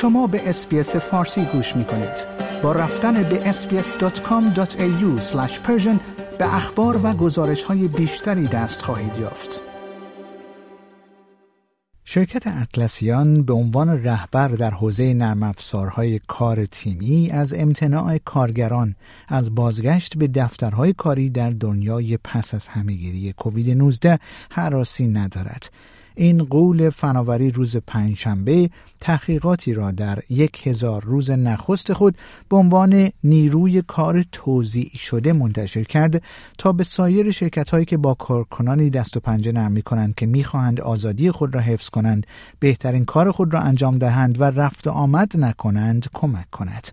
شما به اسپیس فارسی گوش می کنید. با رفتن به sbs.com.au به اخبار و گزارش های بیشتری دست خواهید یافت. شرکت اطلسیان به عنوان رهبر در حوزه نرم افزارهای کار تیمی از امتناع کارگران از بازگشت به دفترهای کاری در دنیای پس از همهگیری کووید 19 حراسی ندارد این قول فناوری روز پنجشنبه تحقیقاتی را در یک هزار روز نخست خود به عنوان نیروی کار توزیع شده منتشر کرد تا به سایر شرکت هایی که با کارکنانی دست و پنجه نرم می کنند که می‌خواهند آزادی خود را حفظ کنند بهترین کار خود را انجام دهند و رفت آمد نکنند کمک کند.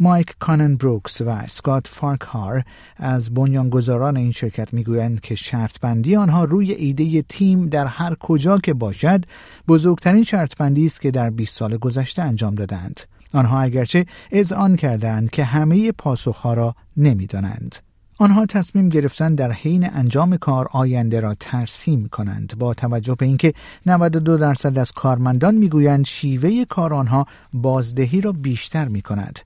مایک کانن بروکس و اسکات فارکهار از بنیانگذاران این شرکت می‌گویند که شرط بندی آنها روی ایده تیم در هر کجا که باشد بزرگترین شرط بندی است که در 20 سال گذشته انجام دادند. آنها اگرچه اذعان کردند که همه پاسخها را نمی‌دانند. آنها تصمیم گرفتن در حین انجام کار آینده را ترسیم کنند با توجه به اینکه 92 درصد از کارمندان می‌گویند شیوه کار آنها بازدهی را بیشتر می کند.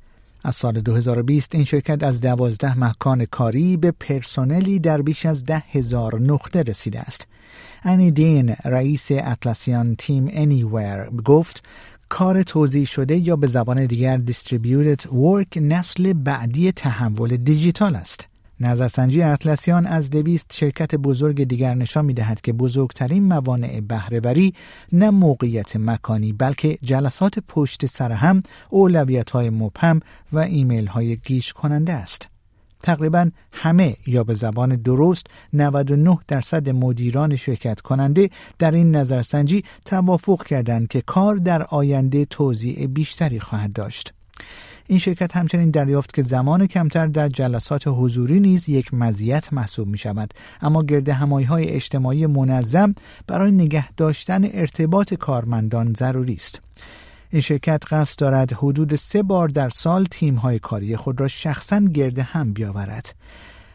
از سال 2020 این شرکت از دوازده مکان کاری به پرسنلی در بیش از ده هزار نقطه رسیده است. انی دین رئیس اطلسیان تیم انیویر گفت کار توضیح شده یا به زبان دیگر Distributed Work نسل بعدی تحول دیجیتال است. نظرسنجی اطلسیان از دویست شرکت بزرگ دیگر نشان می دهد که بزرگترین موانع بهرهوری نه موقعیت مکانی بلکه جلسات پشت سر هم اولویت های مبهم و ایمیل های گیش کننده است. تقریبا همه یا به زبان درست 99 درصد مدیران شرکت کننده در این نظرسنجی توافق کردند که کار در آینده توضیع بیشتری خواهد داشت. این شرکت همچنین دریافت که زمان کمتر در جلسات حضوری نیز یک مزیت محسوب می شود اما گرد همایی های اجتماعی منظم برای نگه داشتن ارتباط کارمندان ضروری است. این شرکت قصد دارد حدود سه بار در سال تیم های کاری خود را شخصا گرد هم بیاورد.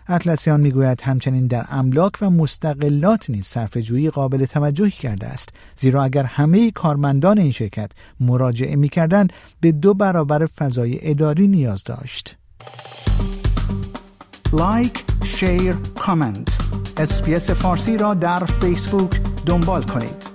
اطلسیان می‌گوید همچنین در املاک و مستقلات نیز صرفه‌جویی قابل توجهی کرده است زیرا اگر همه کارمندان این شرکت مراجعه می‌کردند به دو برابر فضای اداری نیاز داشت. like، share، comment Space فارسی را در فیسبوک دنبال کنید.